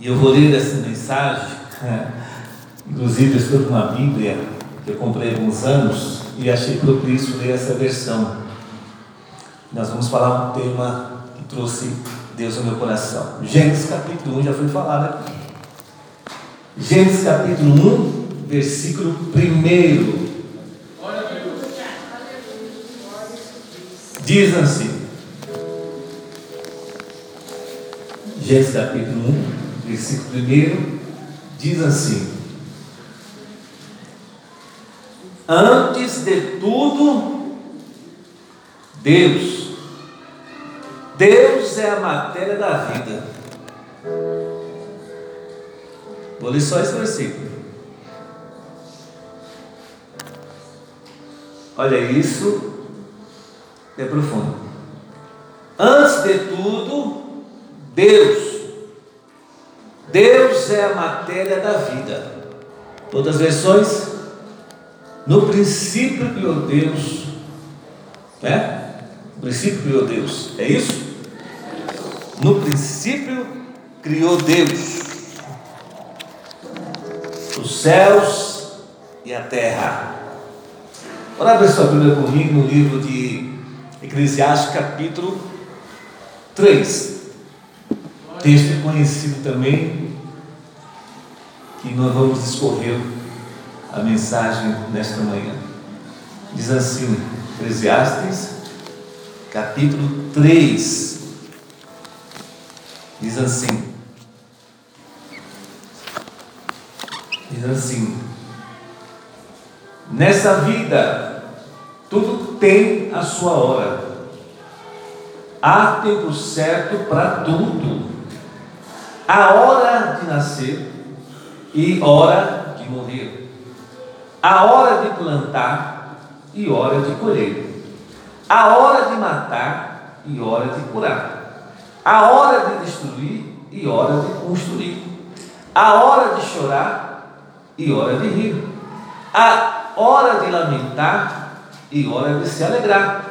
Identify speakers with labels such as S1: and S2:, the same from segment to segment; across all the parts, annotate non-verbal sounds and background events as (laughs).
S1: E eu vou ler essa mensagem, (laughs) inclusive estou com uma Bíblia que eu comprei há alguns anos e achei propício ler essa versão. Nós vamos falar um tema que trouxe Deus ao meu coração. Gênesis capítulo 1 já foi falado aqui. Gênesis capítulo 1, versículo 1. Diz assim. Gênesis capítulo 1, versículo 1, diz assim: Antes de tudo, Deus. Deus é a matéria da vida. Vou ler só esse versículo. Olha isso, é profundo. Antes de tudo, Deus Deus é a matéria da vida. Todas as versões. No princípio criou Deus. Né? No princípio criou Deus. É isso? No princípio criou Deus os céus e a terra. Olha para sua Bíblia comigo no livro de Eclesiastes, capítulo 3 texto conhecido também, que nós vamos discorrer a mensagem nesta manhã. Diz assim, Eclesiastes, capítulo 3. Diz assim. Diz assim: Nessa vida, tudo tem a sua hora. Há tempo certo para tudo a hora de nascer e hora de morrer, a hora de plantar e hora de colher, a hora de matar e hora de curar, a hora de destruir e hora de construir, a hora de chorar e hora de rir, a hora de lamentar e hora de se alegrar,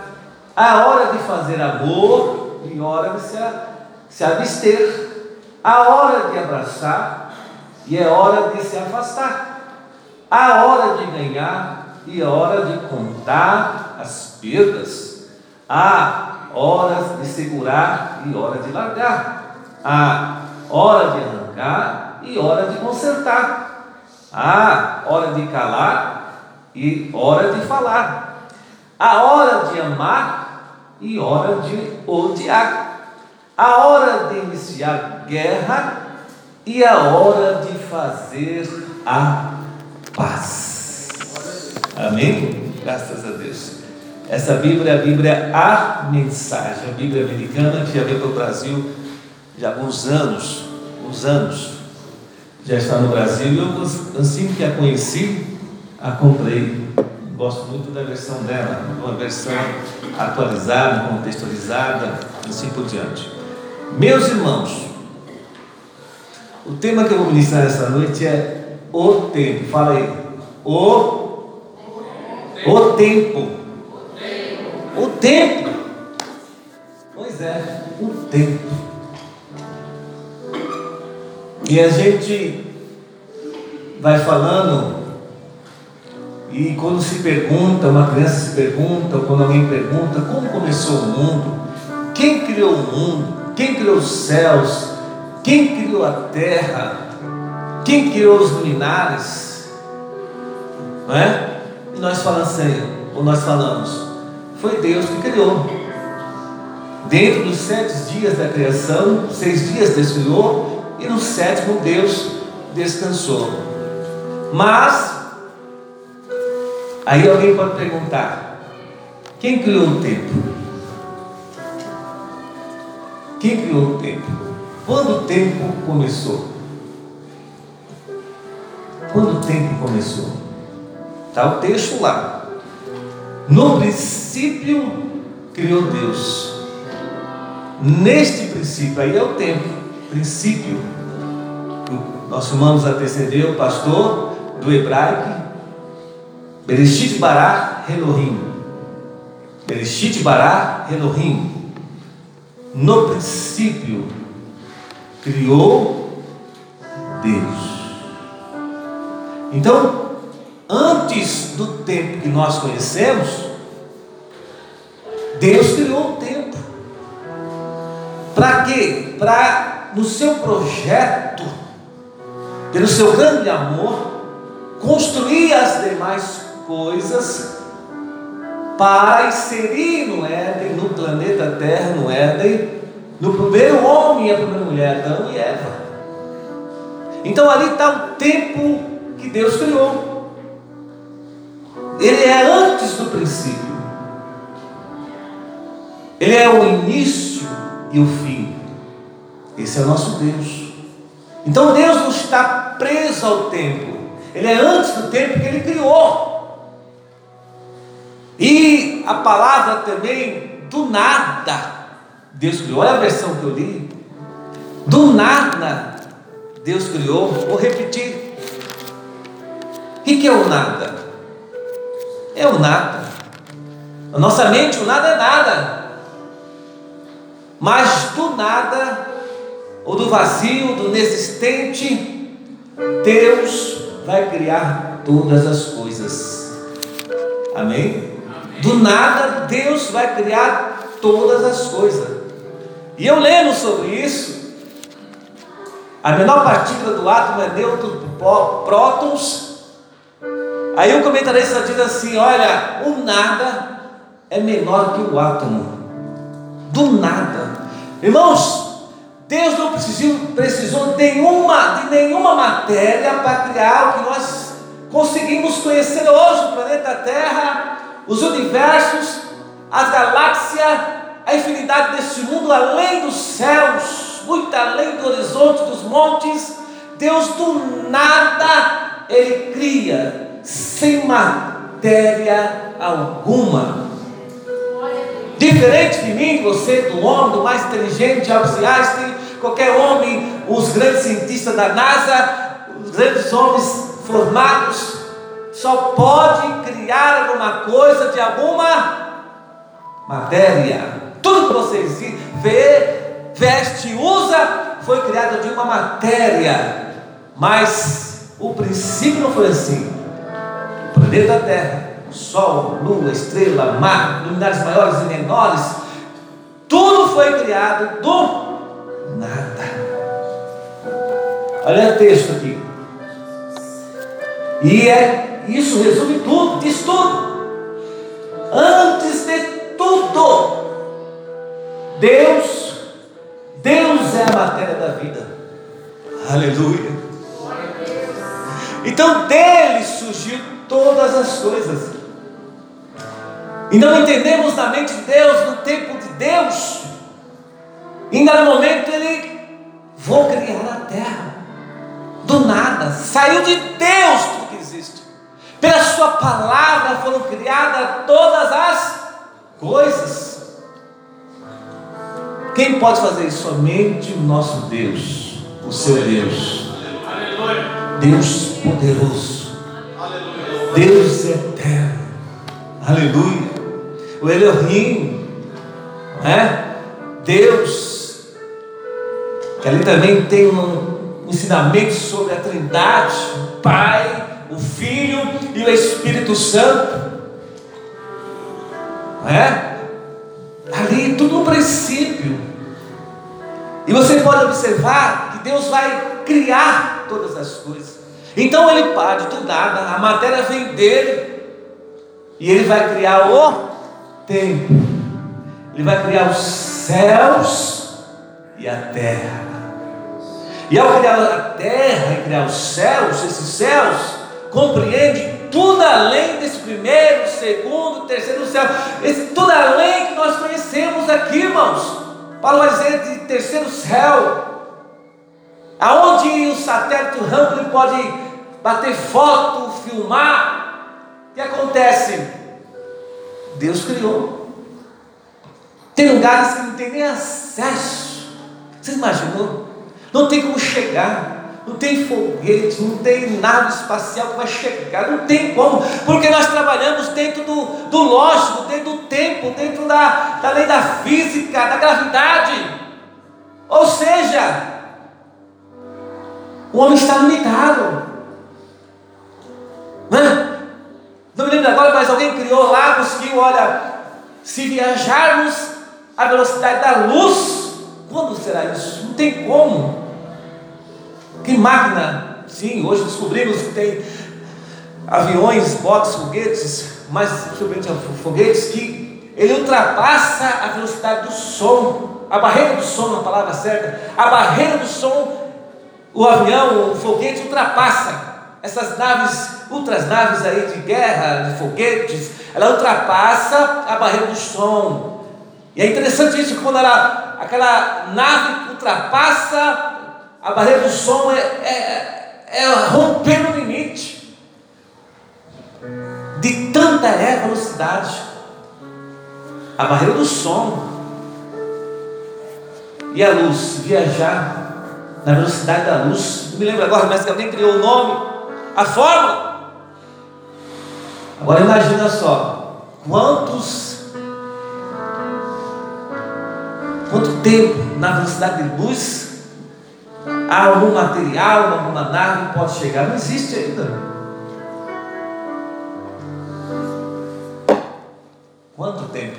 S1: a hora de fazer amor e hora de se, abster a hora de abraçar e é hora de se afastar, a hora de ganhar e a hora de contar as perdas, há horas de segurar e hora de largar, há hora de arrancar e hora de consertar, há hora de calar e hora de falar, há hora de amar e hora de odiar a hora de iniciar guerra e a hora de fazer a paz. Amém? Graças a Deus. Essa Bíblia é a Bíblia A Mensagem, a Bíblia americana que já veio para o Brasil já há alguns anos, uns anos. Já está no Brasil e eu, assim que a conheci, a comprei. Gosto muito da versão dela, uma versão atualizada, contextualizada, assim por diante. Meus irmãos, o tema que eu vou ministrar essa noite é o tempo. Fala aí. O, o tempo. O tempo. Pois é, o tempo. E a gente vai falando, e quando se pergunta, uma criança se pergunta, ou quando alguém pergunta, como começou o mundo? Quem criou o mundo? Quem criou os céus? Quem criou a terra? Quem criou os luminares? Não é? E nós falamos assim, ou nós falamos, foi Deus que criou. Dentro dos sete dias da criação, seis dias Deus criou, e no sétimo Deus descansou. Mas, aí alguém pode perguntar: quem criou o tempo? Quem criou o tempo? Quando o tempo começou? Quando o tempo começou? Está o texto lá. No princípio criou Deus. Neste princípio, aí é o tempo, princípio. Irmão nos antecedeu, pastor do hebraico, Bereshit Bará Elohim. Bereshit Bará Elohim no princípio criou Deus. Então, antes do tempo que nós conhecemos, Deus criou o tempo. Para quê? Para, no seu projeto, pelo seu grande amor, construir as demais coisas para inserir no Éden, no planeta Terra, no Éden, no primeiro homem e a primeira mulher, Adão e Eva. Então ali está o tempo que Deus criou. Ele é antes do princípio. Ele é o início e o fim. Esse é o nosso Deus. Então Deus não está preso ao tempo. Ele é antes do tempo que ele criou. E a palavra também, do nada, Deus criou. Olha a versão que eu li. Do nada, Deus criou. Vou repetir. O que é o nada? É o nada. Na nossa mente, o nada é nada. Mas do nada, ou do vazio, do inexistente, Deus vai criar todas as coisas. Amém? Amém? Do nada, Deus vai criar todas as coisas. E eu lendo sobre isso, a menor partícula do átomo é neutro, prótons. Aí o comentarista diz assim: olha, o nada é menor que o átomo. Do nada. Irmãos, Deus não precisou, precisou de, nenhuma, de nenhuma matéria para criar o que nós conseguimos conhecer hoje: o planeta Terra, os universos, as galáxias, a infinidade deste mundo, além dos céus, muito além do horizonte dos montes. Deus do nada, Ele cria, sem matéria alguma. Diferente de mim, você, do homem, do mais inteligente, Albert Einstein, qualquer homem, os grandes cientistas da NASA, os grandes homens formados, só pode criar alguma coisa de alguma matéria. Tudo que vocês vê, veste, usa, foi criado de uma matéria. Mas o princípio não foi assim. O planeta Terra sol, lua, estrela, mar, luminares maiores e menores, tudo foi criado do nada. Olha o texto aqui. E é isso resume tudo, diz tudo. Antes de tudo, Deus, Deus é a matéria da vida. Aleluia. Então dele surgiu todas as coisas. E não entendemos na mente de Deus, no tempo de Deus. Em dado momento ele, vou criar a terra. Do nada, saiu de Deus tudo que existe. Pela sua palavra foram criadas todas as coisas. Quem pode fazer isso? Somente o nosso Deus, o seu Deus. Deus poderoso. Deus eterno. Aleluia o Elohim, né? Deus, que ali também tem um ensinamento sobre a Trindade, o Pai, o Filho e o Espírito Santo, né? Ali tudo no princípio. E você pode observar que Deus vai criar todas as coisas. Então ele parte do nada, a matéria vem dele, e ele vai criar o tempo. Ele vai criar os céus e a terra. E ao criar a terra e criar os céus, esses céus compreende tudo além desse primeiro, segundo, terceiro céu, esse, tudo além que nós conhecemos aqui, irmãos. Paulo vai dizer de terceiro céu, aonde o satélite Hubble pode bater foto, filmar. O que acontece? Deus criou. Tem lugares que não tem nem acesso. Você imaginou? Não tem como chegar. Não tem foguete, não tem nave espacial que vai chegar, não tem como, porque nós trabalhamos dentro do, do lógico, dentro do tempo, dentro da, da lei da física, da gravidade. Ou seja, O homem está limitado. Né? Não me lembro agora, mas alguém criou lá, conseguiu, olha, se viajarmos à velocidade da luz, quando será isso? Não tem como. Que máquina? Sim, hoje descobrimos que tem aviões, botes, foguetes, principalmente foguetes, que ele ultrapassa a velocidade do som, a barreira do som, na palavra certa, a barreira do som, o avião, o foguete ultrapassa essas naves, outras naves aí de guerra, de foguetes, ela ultrapassa a barreira do som. E é interessante isso, quando ela, aquela nave ultrapassa a barreira do som, é, é, é romper o limite. De tanta é a velocidade. A barreira do som. E a luz, viajar na velocidade da luz. Não me lembro agora, mas que alguém criou o nome a fórmula. Agora imagina só, quantos quanto tempo na velocidade de luz algum material, alguma nave pode chegar? Não existe ainda. Quanto tempo?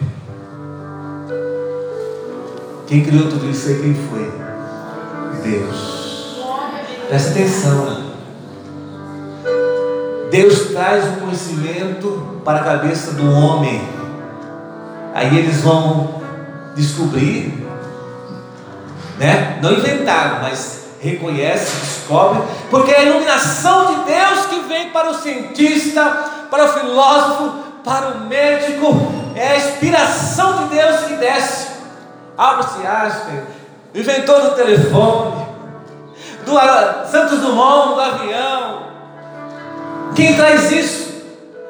S1: Quem criou tudo isso aí? Quem foi? Deus. Presta atenção. Deus traz o conhecimento para a cabeça do homem. Aí eles vão descobrir, né? Não inventaram, mas reconhece, descobre, porque é a iluminação de Deus que vem para o cientista, para o filósofo, para o médico, é a inspiração de Deus que desce. Albert Einstein, inventor do telefone, do Santos Dumont, do avião, quem traz isso?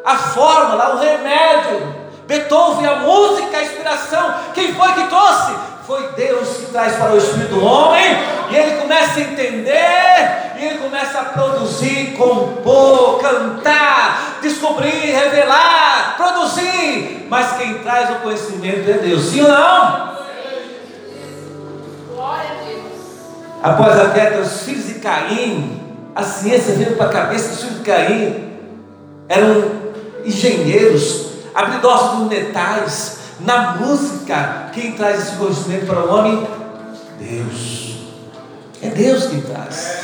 S1: A fórmula, o remédio. Beethoven, a música, a inspiração. Quem foi que trouxe? Foi Deus que traz para o espírito do homem. E ele começa a entender. E ele começa a produzir, compor, cantar, descobrir, revelar, produzir. Mas quem traz o conhecimento é Deus. Sim ou não? Glória a Deus. Após a queda dos filhos de Caim, a ciência veio para a cabeça dos filhos de Caim. Eram engenheiros, habilidosos nos metais, na música. Quem traz esse conhecimento para o homem? Deus. É Deus quem traz.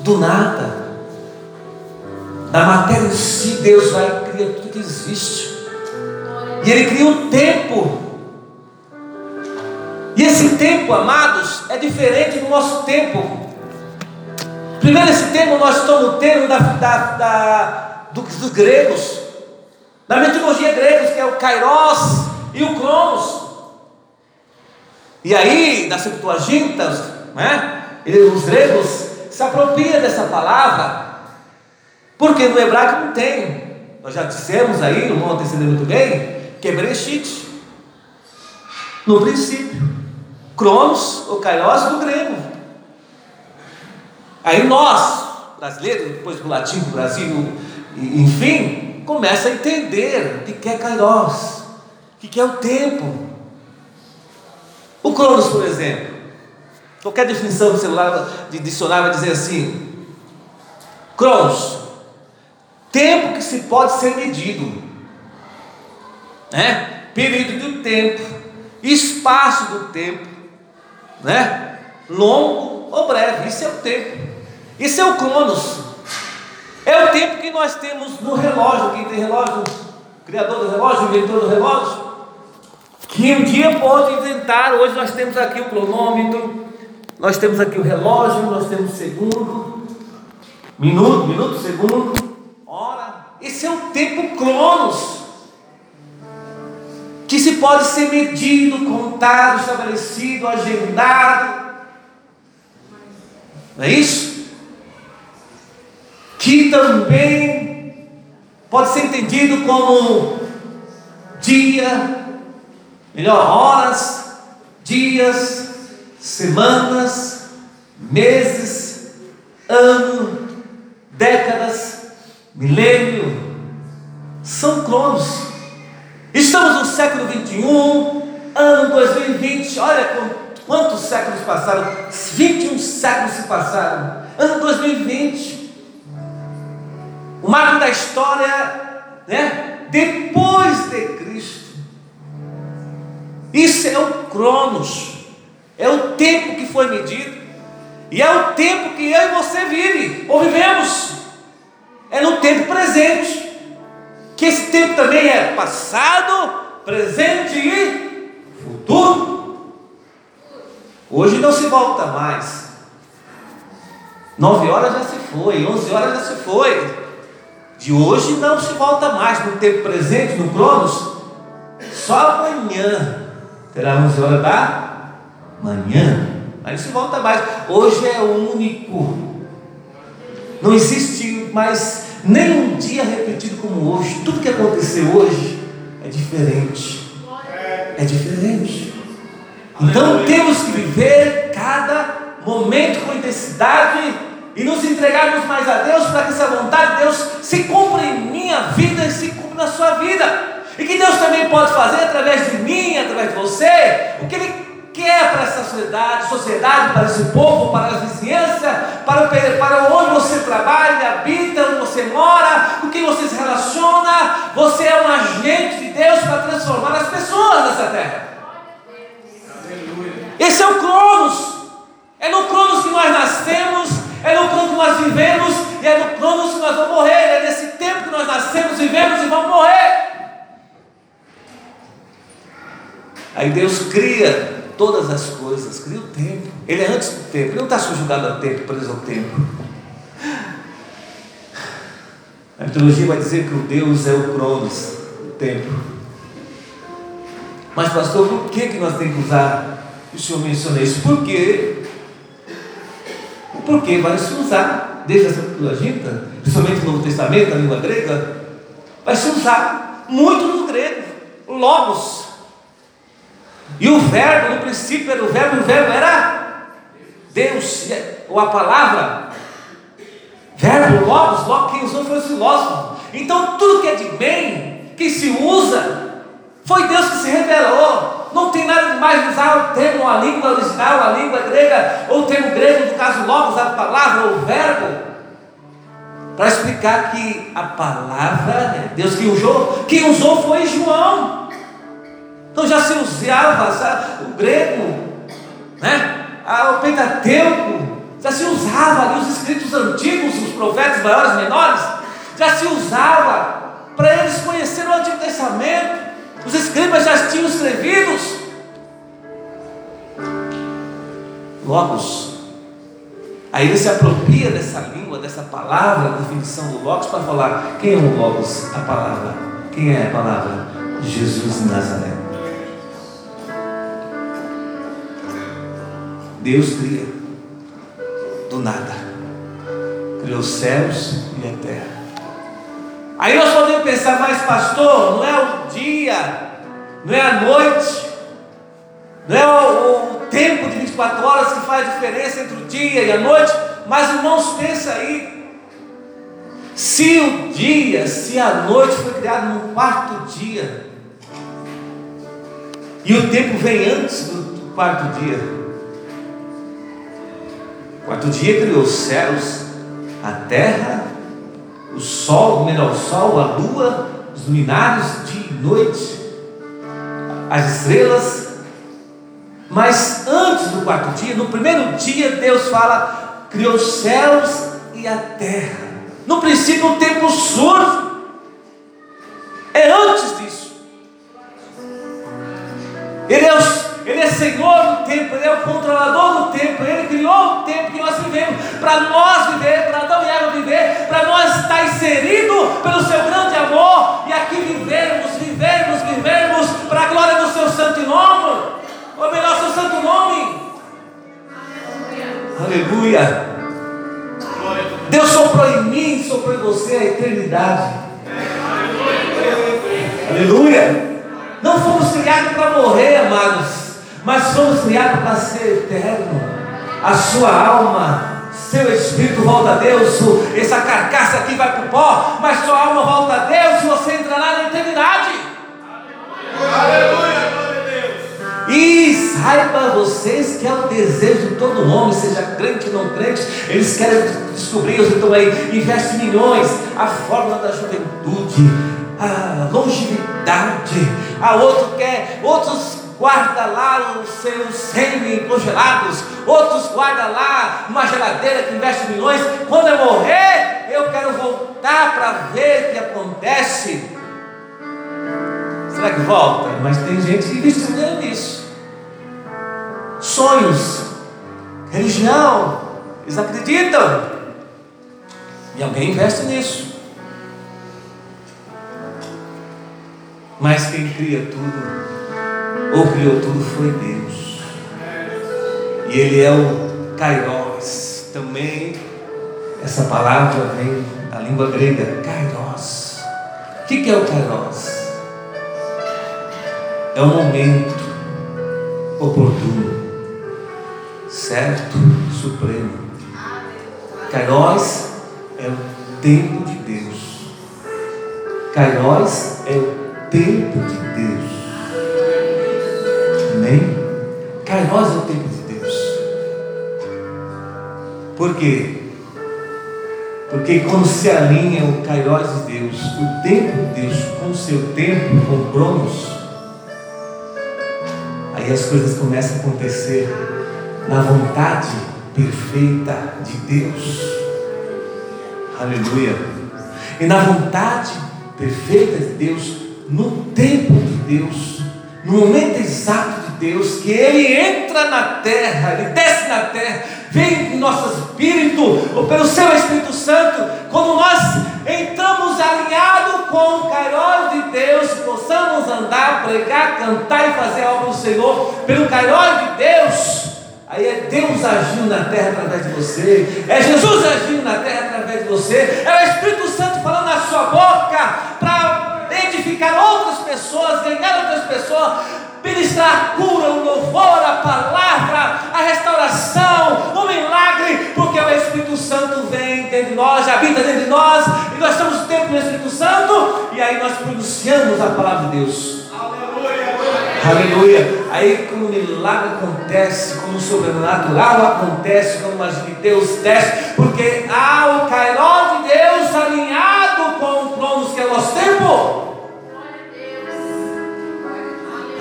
S1: Do nada. Na matéria em si, Deus vai criar tudo que existe. E Ele cria um tempo. E esse tempo, amados, é diferente do nosso tempo. Primeiro, esse termo nós estamos termo da, da, da dos, dos, gregos, da mitologia grega, que é o Kairos e o Cronos. E aí, na Septuaginta, né, os gregos se apropriam dessa palavra, porque no hebraico não tem. Nós já dissemos aí, o irmão entendeu muito bem, que é Bereshit. No princípio, Cronos, o Kairos do grego. Aí nós, brasileiros, depois do latim do Brasil, enfim, começa a entender o que é Kairos, o que é o tempo. O Cronos, por exemplo, qualquer definição do celular, de dicionário vai dizer assim: Cronos, tempo que se pode ser medido, né? período do tempo, espaço do tempo, né? longo ou breve, isso é o tempo. Isso é o Cronos. É o tempo que nós temos no relógio. Quem tem relógio? Criador do relógio, inventor do relógio. Que um dia pode inventar. Hoje nós temos aqui o cronômetro, nós temos aqui o relógio, nós temos segundo, minuto, minuto, segundo, hora. Esse é o tempo Cronos. Que se pode ser medido, contado, estabelecido, agendado. Não é isso? Que também pode ser entendido como dia, melhor, horas, dias, semanas, meses, ano, décadas, milênio, são cronos. Estamos no século 21, ano 2020, olha quantos séculos passaram, 21 séculos se passaram. Ano 2020. O marco da história, né? Depois de Cristo. Isso é o Cronos. É o tempo que foi medido. E é o tempo que eu e você vive, ou vivemos. É no tempo presente. Que esse tempo também é passado, presente e futuro. Hoje não se volta mais. Nove horas já se foi, onze horas já se foi. De hoje não se volta mais no tempo presente, no Cronos. Só amanhã terá onze horas da manhã. Aí não se volta mais. Hoje é único. Não existe mais nem um dia repetido como hoje. Tudo que aconteceu hoje é diferente. É diferente. Então temos que viver cada momento com intensidade e nos entregarmos mais a Deus para que essa vontade de Deus se cumpra em minha vida e se cumpra na sua vida. E que Deus também pode fazer através de mim, através de você, o que Ele quer para essa sociedade, sociedade, para esse povo, para a vizinhança, para, para onde você trabalha, habita, onde você mora, com quem você se relaciona. Você é um agente de Deus para transformar as pessoas nessa terra. Esse é o Cronos. É no Cronos que nós nascemos, é no Cronos que nós vivemos, e é no Cronos que nós vamos morrer. É nesse tempo que nós nascemos, vivemos e vamos morrer. Aí Deus cria todas as coisas, cria o tempo. Ele é antes do tempo, ele não está subjugado ao tempo, preso ao tempo. A mitologia vai dizer que o Deus é o Cronos, o tempo. Mas, pastor, por que, que nós temos que usar? O senhor mencionou isso. Por quê? Porque vai se usar, desde a Septuaginta, principalmente no Novo Testamento, na língua grega, vai se usar muito no grego, logos. E o verbo, no princípio era o verbo, o verbo era Deus, ou a palavra. Verbo, logos, logo quem usou foi o filósofo. Então tudo que é de bem, que se usa, foi Deus que se revelou. Não tem nada de mais usar o termo, a língua original, a língua grega, ou o termo grego, no caso logos, a palavra, ou o verbo, para explicar que a palavra, né, Deus que usou, quem usou foi João. Então já se usava sabe, o grego, né? o Pentateuco, já se usava ali os escritos antigos, os profetas maiores e menores, já se usava para eles conhecerem o Antigo Testamento. Os escribas já tinham escrevidos. Logos. Aí ele se apropria dessa língua, dessa palavra, definição do Logos, para falar quem é o Logos, a palavra. Quem é a palavra? Jesus de Nazaré. Deus cria do nada. Criou os céus e a terra. Aí nós podemos pensar, mas pastor, não é o dia, não é a noite, não é o, o tempo de 24 horas que faz a diferença entre o dia e a noite, mas irmãos, pensa aí. Se o dia, se a noite foi criado no quarto dia, e o tempo vem antes do quarto dia, Quarto dia criou os céus, a terra, o sol, o menor sol, a lua, os luminares de noite, as estrelas. Mas antes do quarto dia, no primeiro dia, Deus fala: criou os céus e a terra. No princípio, o tempo surge. É antes disso. Ele é o ele é Senhor do tempo, Ele é o controlador do tempo, Ele criou o tempo que nós vivemos, para nós viver, para Adão e Eva viver, para nós estar inserido pelo seu grande amor, e aqui vivermos, vivermos, vivermos, para a glória do seu santo nome, ou melhor, seu santo nome. Aleluia. Aleluia. Deus soprou em mim, soprou em você a eternidade. Aleluia. Aleluia. Não fomos criados para morrer, amados mas somos criados para ser eterno. A sua alma, seu espírito volta a Deus, essa carcaça aqui vai para o pó, mas sua alma volta a Deus e você entrará na eternidade. Aleluia, glória a Deus. E saiba vocês que é o desejo de todo homem, seja crente ou não crente, eles querem descobrir, eles estão aí, investem milhões, a fórmula da juventude, a longevidade, a outro quer, outros guarda lá os seus semi-congelados, outros guarda lá uma geladeira que investe milhões. Quando eu morrer, eu quero voltar para ver o que acontece. Será que volta? Mas tem gente que investe nisso. Sonhos, religião, eles acreditam. E alguém investe nisso. Mas quem cria tudo ou criou tudo foi Deus. E Ele é o Kairos. Também essa palavra vem da língua grega, Kairos. O que é o Kairos? É o momento oportuno, certo, supremo. Kairos é o tempo de Deus. Kairos é o tempo de Deus. Amém? Kairos é o tempo de Deus. Por quê? Porque quando se alinha o Kairos de Deus, o tempo de Deus com o seu tempo, com o Cronos, aí as coisas começam a acontecer na vontade perfeita de Deus. Aleluia. E na vontade perfeita de Deus, no tempo de Deus, no momento exato Deus, que Ele entra na terra, Ele desce na terra, vem em nosso espírito, ou pelo seu Espírito Santo, quando nós entramos alinhados com o Cairós de Deus, possamos andar, pregar, cantar e fazer a obra do Senhor, pelo Cairós de Deus, aí é Deus agindo na terra através de você, é Jesus agindo na terra através de você, é o Espírito Santo falando na sua boca, para edificar outras pessoas, ganhar outras pessoas, ministrar a cura, o louvor, a palavra, a restauração, o milagre, porque o Espírito Santo vem dentro de nós, habita dentro de nós, e nós estamos tempo do Espírito Santo, e aí nós pronunciamos a palavra de Deus. Aleluia. Aleluia. Aí como o milagre acontece, como o sobrenatural acontece, como a de Deus desce, porque há o cairó de Deus alinhado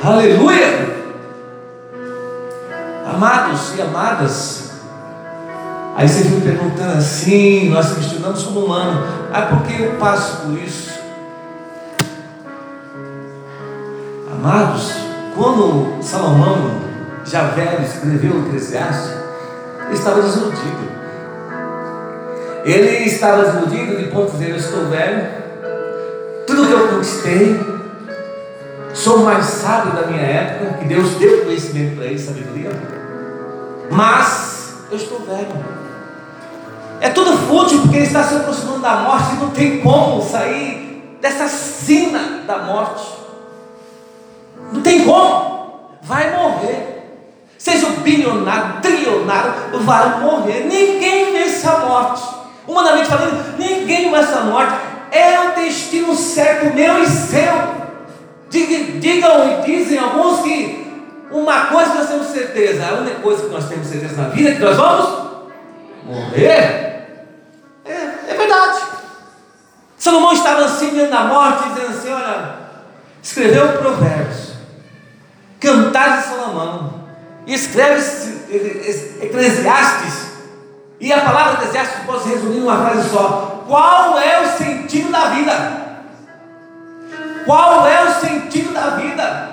S1: Aleluia! Amados e amadas, aí você fica perguntando assim, nós questionamos como humano, ah, por que eu passo por isso? Amados, quando Salomão, já velho, escreveu o Eclesiastes, ele estava desiludido. Ele estava desiludido de ponto de dizer, eu estou velho, tudo que eu conquistei, Sou mais sábio da minha época, que Deus deu conhecimento para ele, sabedoria. Mas eu estou velho. É tudo fútil porque ele está se aproximando da morte e não tem como sair dessa sina da morte. Não tem como. Vai morrer. Seja o bilionário, trilionário, vai morrer. Ninguém vence a morte. Humanamente falando, ninguém vence a morte. É o destino certo, meu e seu. Digam e dizem alguns que uma coisa nós temos certeza, a única coisa que nós temos certeza na vida é que nós vamos morrer. É, é verdade. Salomão estava assim diante da morte, dizendo assim: olha, escreveu Provérbios, Cantar de Salomão, e escreve Eclesiastes, e a palavra Eclesiastes pode se resumir numa frase só: qual é o sentido da vida? Qual é o sentido da vida?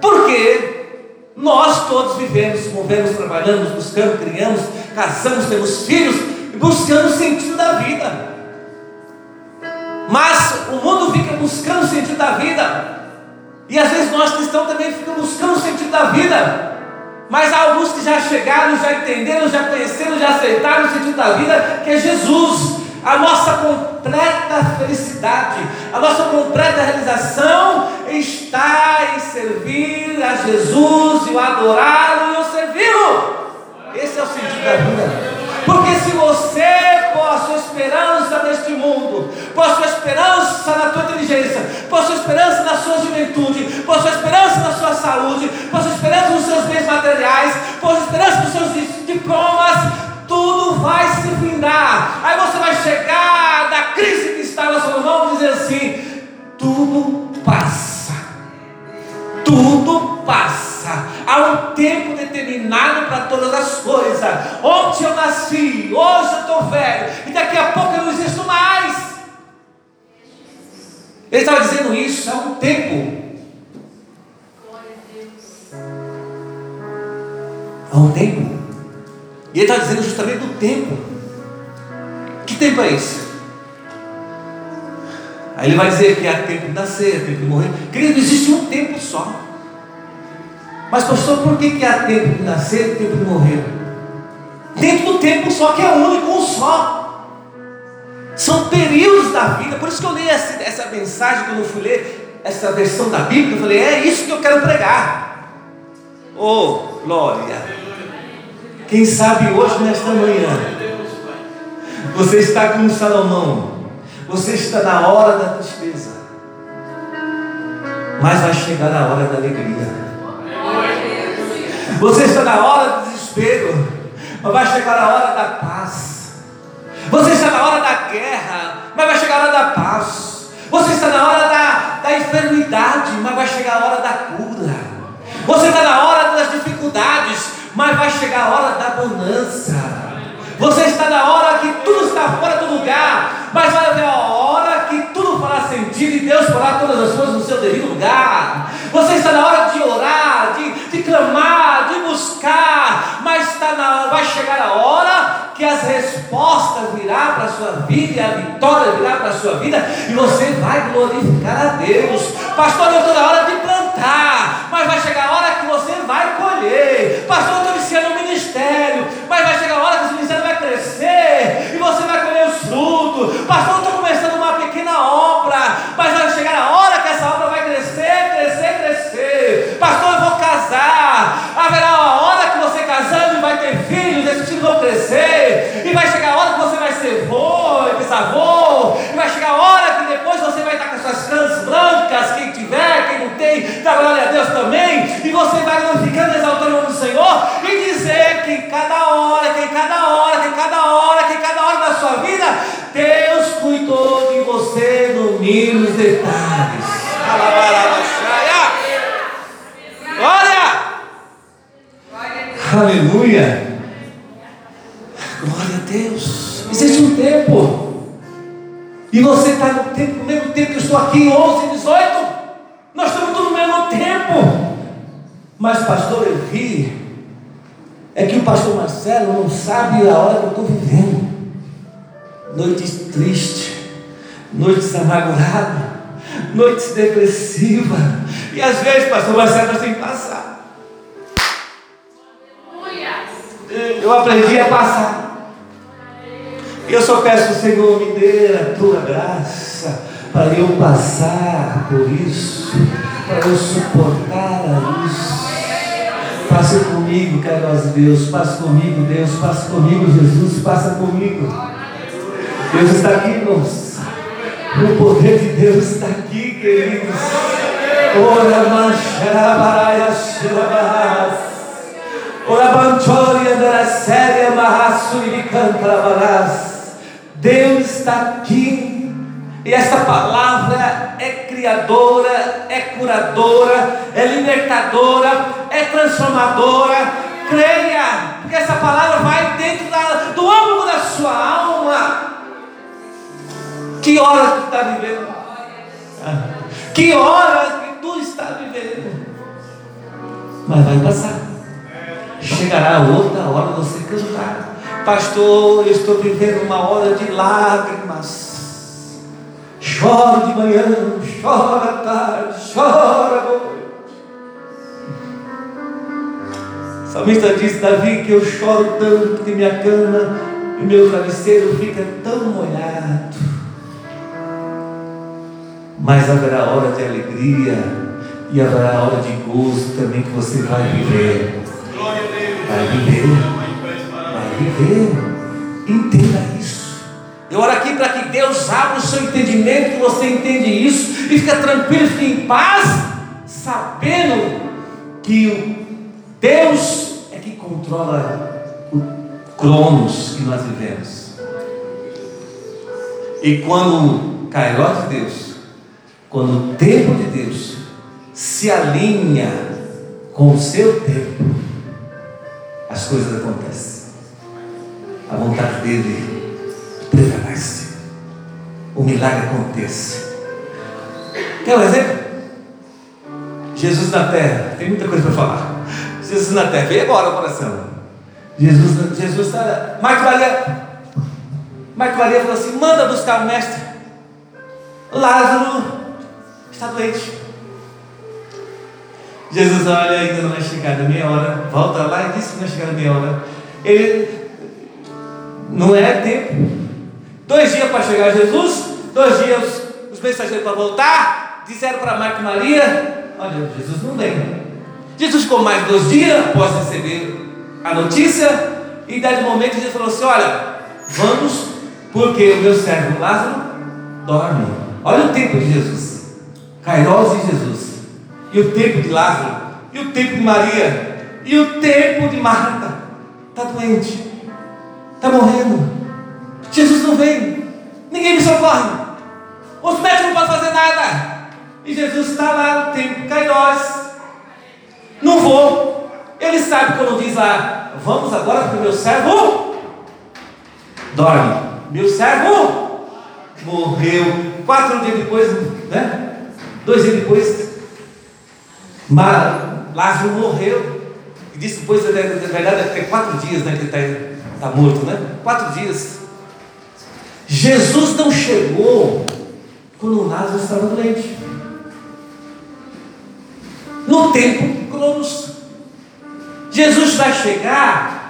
S1: Porque nós todos vivemos, movemos, trabalhamos, buscando, criamos, casamos, temos filhos, buscando o sentido da vida. Mas o mundo fica buscando o sentido da vida. E às vezes nós cristãos também ficamos buscando o sentido da vida. Mas há alguns que já chegaram, já entenderam, já conheceram, já aceitaram o sentido da vida, que é Jesus a nossa completa felicidade, a nossa completa realização está em servir a Jesus e o adorá-lo e o servi-lo. Esse é o sentido da vida. Porque se você pôr a sua esperança neste mundo, pôr a sua esperança na tua inteligência, pôs sua esperança na sua juventude, pôs sua esperança na sua saúde, pôs sua esperança nos seus bens materiais, pôs sua esperança nos seus diplomas, tudo vai se findar. Aí você vai chegar da crise que está na sua mão e dizer assim: tudo passa, tudo passa. Há um tempo determinado para todas as coisas. Ontem eu nasci, hoje eu estou velho, e daqui a pouco eu não existo mais. Ele estava dizendo isso há um tempo. Há um tempo. E ele está dizendo justamente do tempo. Que tempo é esse? Aí ele vai dizer que há tempo de nascer, tempo de morrer. Querido, existe um tempo só. Mas, pastor, por que, que há tempo de nascer e tempo de morrer? Dentro do tempo só, que é único, um só. São períodos da vida, por isso que eu li essa, essa mensagem quando eu fui ler essa versão da Bíblia, eu falei, é isso que eu quero pregar. Oh, glória! Quem sabe hoje, nesta manhã, você está como Salomão, você está na hora da tristeza, mas vai chegar a hora da alegria. Você está na hora do desespero, mas vai chegar a hora da paz. Você está na hora da guerra, mas vai chegar a hora da paz. Você está na hora da, da enfermidade, mas vai chegar a hora da cura. Você está na hora das dificuldades, mas vai chegar a hora da bonança. Você está na hora que tudo está fora do lugar, mas vai haver a hora que tudo fará sentido e Deus fará todas as coisas no seu devido lugar. Você está na hora de orar, de, de clamar, de buscar, mas está na, vai chegar a hora que as respostas virá para a sua vida e a vitória virá para a sua vida e você vai glorificar a Deus. Pastor, eu estou na hora de plantar, mas vai chegar a hora que você vai colher. Pastor, mínimos detalhes. Noites amarguradas, noites depressivas. E às vezes, pastor Marcelo, está sem passar. Eu aprendi a passar. E eu só peço, Senhor, me dê a tua graça para eu passar por isso, para eu suportar isso. Passe comigo, carinhoso Deus, passe comigo, Deus, passe comigo, Jesus, passa comigo. Deus está aqui, irmãos. O poder de Deus está aqui, queridos. Ora, mancharabaraya, shirabarras. Ora, banchoria, da séria, marraço e cantrabarás. Deus está aqui. E essa palavra é criadora, é curadora, é libertadora, é transformadora. Creia, porque essa palavra vai Que hora tu está vivendo? Que hora que tu está vivendo? Mas vai passar. Chegará outra hora você cantar. Pastor, eu estou vivendo uma hora de lágrimas. Choro de manhã, choro à tarde, choro à noite. O salmista diz, Davi, que eu choro tanto que minha cama e meu travesseiro fica tão molhado. Mas haverá hora de alegria e haverá hora de gozo também que você vai viver. Vai viver viver. Entenda isso. Eu oro aqui para que Deus abra o seu entendimento, que você entende isso e fica tranquilo, fica em paz, sabendo que Deus é que controla o cronos que nós vivemos. E quando o Cairó de Deus, quando o tempo de Deus se alinha com o seu tempo, as coisas acontecem. A vontade dele prevalece. O milagre acontece. Quer um exemplo? Jesus na terra, tem muita coisa para falar. Jesus na terra, vem agora o coração. Jesus, Jesus. Marco Maria, Marco Maria falou assim: manda buscar o mestre. Lázaro está doente. Jesus olha, ainda não é chegada meia hora, volta lá e disse que não é chegada meia hora. Ele não é tempo. Dois dias para chegar Jesus, dois dias os mensageiros para voltar, disseram para Marta e Maria: Olha, Jesus não vem. Jesus ficou mais dois dias após receber a notícia, e daí momento Jesus falou assim: Olha, vamos, porque o meu servo Lázaro dorme. Olha o tempo de Jesus, Kairos e Jesus e o tempo de Lázaro, e o tempo de Maria, e o tempo de Marta. Está doente, está morrendo. Jesus não vem, ninguém me socorre. Os médicos não podem fazer nada. E Jesus está lá no tempo, Cairós. Não vou. Ele sabe quando diz lá, vamos agora para o meu servo. Dorme. Meu servo morreu. Quatro dias depois, né? Dois dias depois, Lázaro morreu. E disse depois, na verdade, ter quatro dias né, que ele está tá morto, né? Quatro dias. Jesus não chegou quando Lázaro estava doente. No tempo Cronos. Jesus vai chegar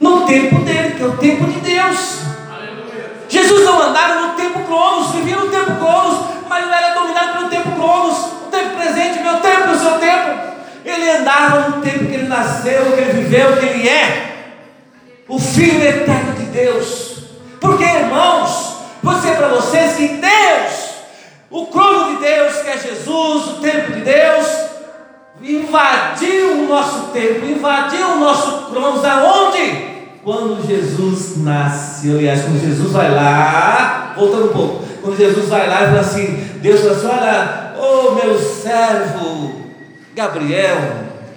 S1: no tempo dele, que é o tempo de Deus. Aleluia. Jesus não andava no tempo Cronos, vivia no tempo Cronos, mas não era dominado pelo tempo Cronos tempo presente, meu tempo, o seu tempo. Ele andava no tempo que ele nasceu, que ele viveu, que ele é. O Filho eterno de Deus. Porque, irmãos, vou dizer para vocês que Deus, o crono de Deus, que é Jesus, o tempo de Deus, invadiu o nosso tempo, invadiu o nosso cronos, aonde? Quando Jesus nasce, aliás, quando Jesus vai lá, voltando um pouco, quando Jesus vai lá e fala assim, Deus fala assim, olha, Ô oh, meu servo Gabriel,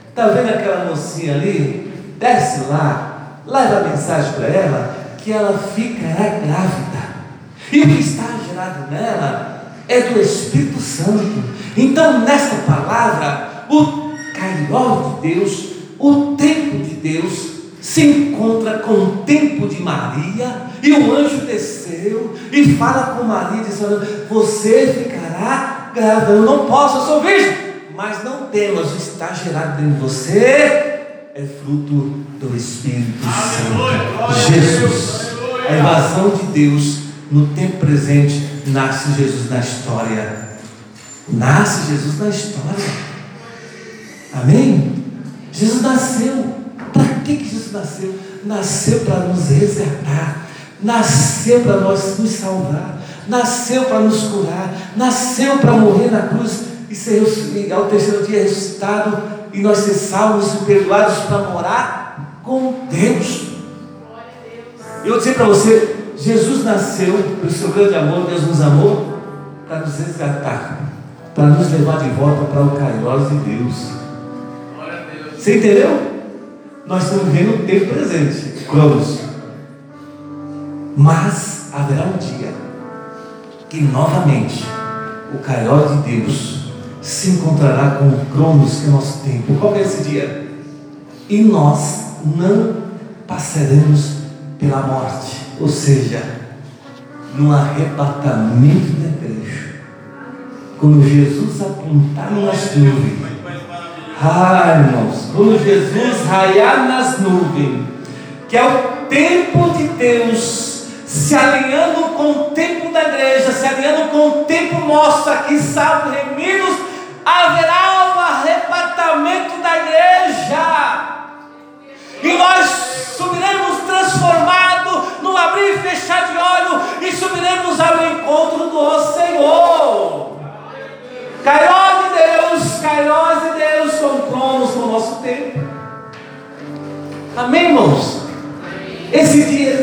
S1: está vendo aquela mocinha ali? Desce lá, leva a mensagem para ela que ela ficará grávida. E o que está gerado nela é do Espírito Santo. Então, nesta palavra, o cairó de Deus, o tempo de Deus, se encontra com o tempo de Maria, e o anjo desceu e fala com Maria, dizendo: Você ficará grávida, eu não posso, eu sou virgem. Mas não temas, está gerado dentro de você é fruto do Espírito Santo. Jesus, a invasão de Deus no tempo presente, nasce Jesus na história. Nasce Jesus na história. Amém? Jesus nasceu. Para que, que Jesus nasceu? Nasceu para nos resgatar. Nasceu para nós nos salvar nasceu para nos curar, nasceu para morrer na cruz e ser e ao terceiro dia ressuscitado e nós ser salvos e perdoados para morar com Deus. Eu dizer para você, Jesus nasceu pelo seu grande amor, Deus nos amou para nos resgatar, para nos levar de volta para o Kairos de Deus. Você entendeu? Nós estamos vivendo o tempo presente, Cronos. Mas haverá um dia que novamente o Caió de Deus se encontrará com o Cronos, que é o nosso tempo. Qual é esse dia? E nós não passaremos pela morte, ou seja, no arrebatamento da igreja. Quando Jesus apontar nas nuvens, ah, irmãos, quando Jesus raiar nas nuvens, que é o tempo de Deus se alinhando com o tempo da igreja, se alinhando com o tempo nosso aqui, sábado, remidos, haverá um arrebatamento da igreja. E nós subiremos transformado no abrir e fechar de olho e subiremos ao encontro do Senhor. Caiu Deus, Kairos e Deus compromos no nosso tempo. Amém, irmãos? Esse dia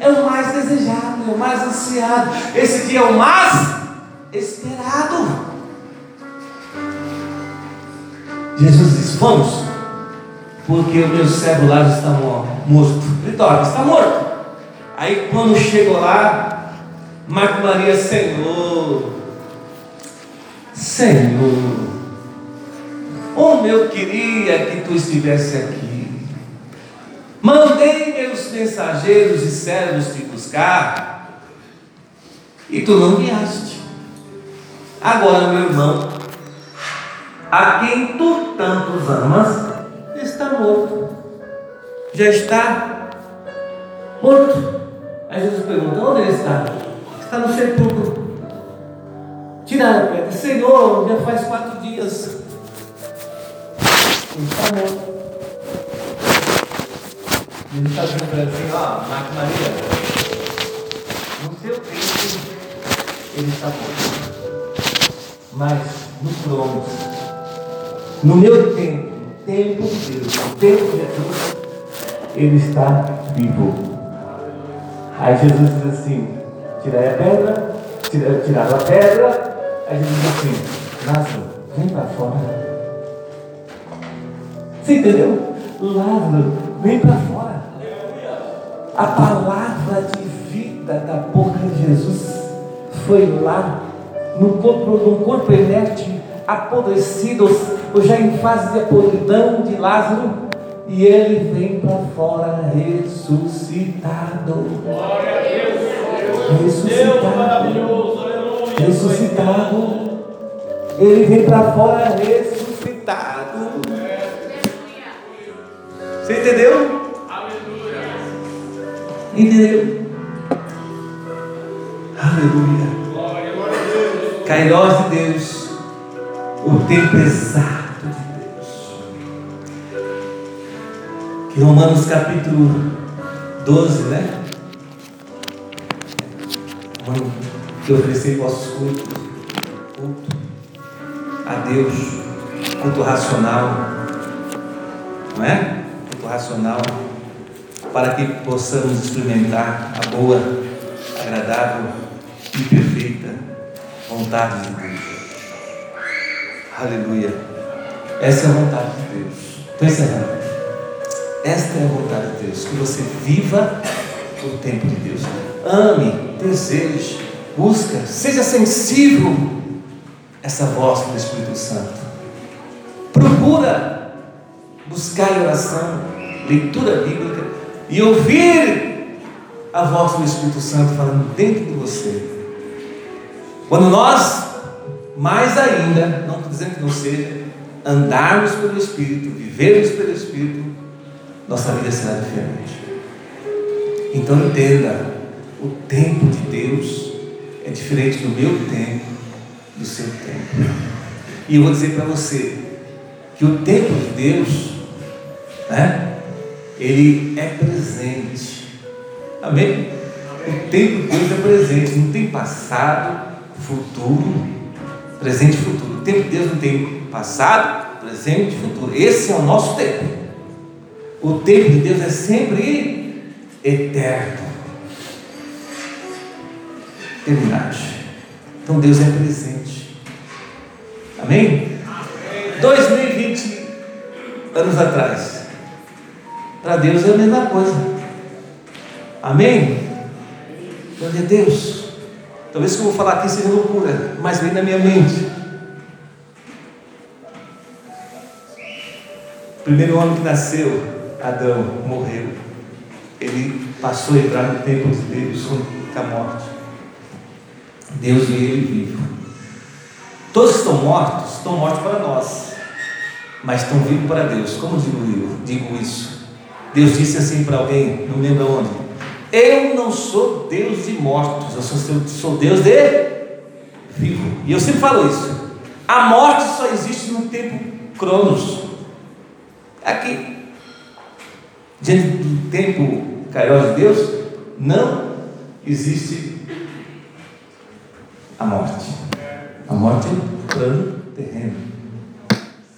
S1: é o mais desejado, é o mais ansiado. Esse dia é o mais esperado. Jesus diz: Vamos, porque o meu cérebro lá já está morto. Então, Vitória, está morto. Aí quando chegou lá, Marco Maria, Senhor. Senhor, como eu queria que tu estivesse aqui. Mandei meus mensageiros e servos te buscar, e tu não vieste. Agora, meu irmão, a quem tu tantos amas, está morto. Já está morto. Aí Jesus pergunta: onde ele está? Está no sepulcro. Tiraram a pedra. Senhor, já faz quatro dias. Ele está morto. Ele está dizendo para assim: ó, Marco Maria, no seu tempo ele está morto. Mas no trono, no meu tempo, no tempo de Deus, no tempo de Jesus, ele está vivo. Aí Jesus diz assim: tirai a pedra, tiraram a pedra. Aí Jesus diz assim: Lázaro, vem para fora. Você entendeu? Lázaro, vem para fora. A palavra de vida da boca de Jesus foi lá, no corpo, no corpo inerte, apodrecido, ou já em fase de podridão de Lázaro e ele vem para fora ressuscitado. Glória a Deus. Ressuscitado. Ressuscitado. Ele vem para fora ressuscitado. Você entendeu? Entendeu? Aleluia. Cairós de Deus, o tempo exato Em Romanos capítulo 12, né? Que oferecer vossos cultos, culto a Deus, culto racional, não é? Culto racional, para que possamos experimentar a boa, agradável e perfeita vontade de Deus. Aleluia. Essa é a vontade de Deus. Estou encerrando. Esta é a vontade de Deus, que você viva o tempo de Deus. Ame, deseje, busca, seja sensível essa voz do Espírito Santo. Procura buscar em oração, leitura bíblica e ouvir a voz do Espírito Santo falando dentro de você. Quando nós, mais ainda, não estou dizendo que não seja, andarmos pelo Espírito, vivermos pelo Espírito, nossa vida será diferente. Então entenda, o tempo de Deus é diferente do meu tempo, do seu tempo. E eu vou dizer para você que o tempo de Deus, né, ele é presente. Amém? O tempo de Deus é presente, não tem passado, futuro, presente e futuro. O tempo de Deus não tem passado, presente e futuro. Esse é o nosso tempo. O tempo de Deus é sempre eterno. Eternidade. Então Deus é presente. Amém? Amém? 2020 anos atrás. Para Deus é a mesma coisa. Amém? Glória a Deus. Talvez o que eu vou falar aqui seja loucura, mas vem na minha mente. O primeiro homem que nasceu Adão morreu, ele passou a entrar no tempo de Deus com a morte. Deus vê ele vivo. Todos estão mortos, estão mortos para nós, mas estão vivos para Deus. Como digo eu? Digo isso. Deus disse assim para alguém, não lembro onde. Eu não sou Deus de mortos, eu sou, sou Deus de vivo. E eu sempre falo isso. A morte só existe no tempo cronos. Aqui, Diante do tempo cairós de Deus, não existe a morte. A morte é plano terreno.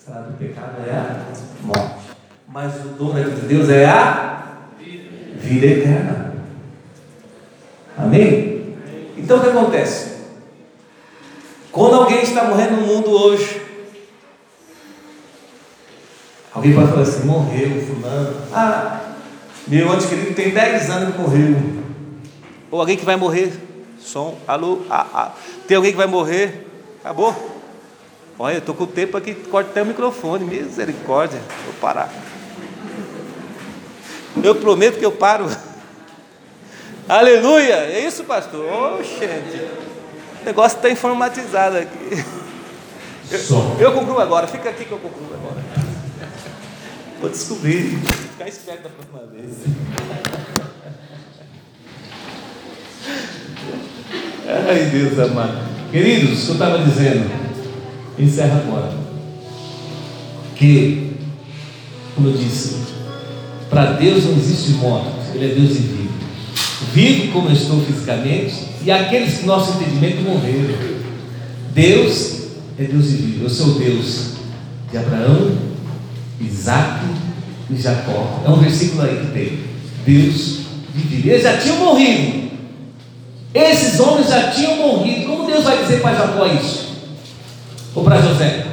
S1: O do pecado é a morte. Mas o dom de Deus é a vida eterna. Amém? Então o que acontece? Quando alguém está morrendo no mundo hoje, alguém pode falar assim: morreu, fulano. Ah, meu antes querido tem 10 anos que morreu. Ou alguém que vai morrer. Som, alô, ah, ah. Tem alguém que vai morrer. Acabou. Olha, eu estou com o tempo aqui, corta até o microfone, misericórdia. Vou parar. Eu prometo que eu paro. (laughs) Aleluia! É isso, pastor? Oh, gente. O negócio está informatizado aqui. (laughs) Eu, eu concluo agora, fica aqui que eu concluo agora. Vou descobrir. Ficar esperto da próxima vez. Ai, Deus amado. Queridos, eu estava dizendo, encerra agora. Que, como eu disse, para Deus não existe morte, Ele é Deus vivo. Vivo como eu estou fisicamente, e aqueles que nosso entendimento morreram. Deus é Deus vivo. Eu sou Deus de Abraão, Isaac e Jacó. É um versículo aí que tem. Deus de vivo. Eles já tinham morrido. Esses homens já tinham morrido. Como Deus vai dizer para Jacó isso? Ou para José?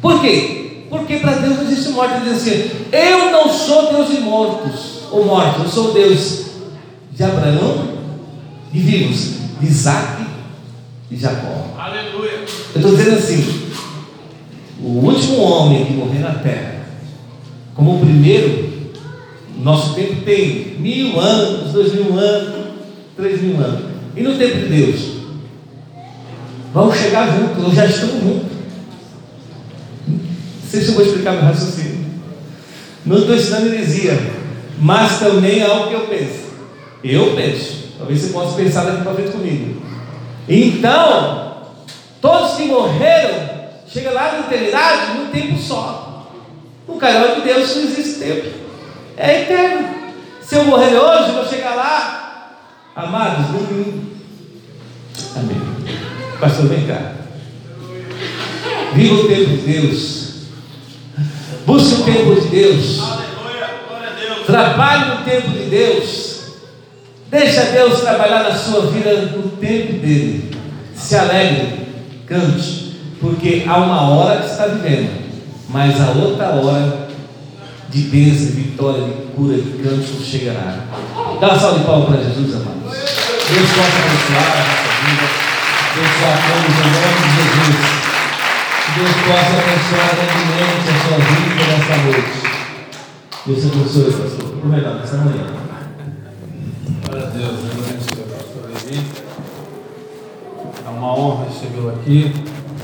S1: Por quê? Porque para Deus não existe morte. Ele diz assim: Eu não sou Deus de mortos ou mortos, eu sou Deus de Abraão, de vivos, de Isaac e Jacó.
S2: Aleluia.
S1: Eu estou dizendo assim: o último homem que morreu na terra, como o primeiro, nosso tempo tem mil anos, dois mil anos, três mil anos. E no tempo de Deus? Vamos chegar juntos, ou já estamos juntos. Não sei se eu vou explicar meu raciocínio. Não estou ensinando heresia, mas também é algo que eu penso. Eu penso. Talvez você possa pensar daqui para frente comigo. Então, todos que morreram, chega lá na eternidade num tempo só. No canal de Deus não existe tempo. É eterno. Se eu morrer hoje, eu vou chegar lá, amados, domingo. Amém. Pastor, vem cá. Viva o tempo de Deus. Busque o tempo de Deus.
S2: Glória a Deus.
S1: Trabalhe no tempo de Deus. Deixa Deus trabalhar na sua vida no tempo dele. Se alegre, cante, porque há uma hora que está vivendo, mas a outra hora de bênção, de vitória, de cura, de canto chegará. Dá uma salva de palmas para Jesus, amados. Deus possa abençoar a nossa vida, abençoar todos em nome de Jesus. Deus possa abençoar grandemente a sua vida nessa noite. Deus abençoe, pastor. Por melhor, nessa manhã.
S2: Glória a Deus. Deus abençoe o pastor Levi. É uma honra recebê-lo aqui.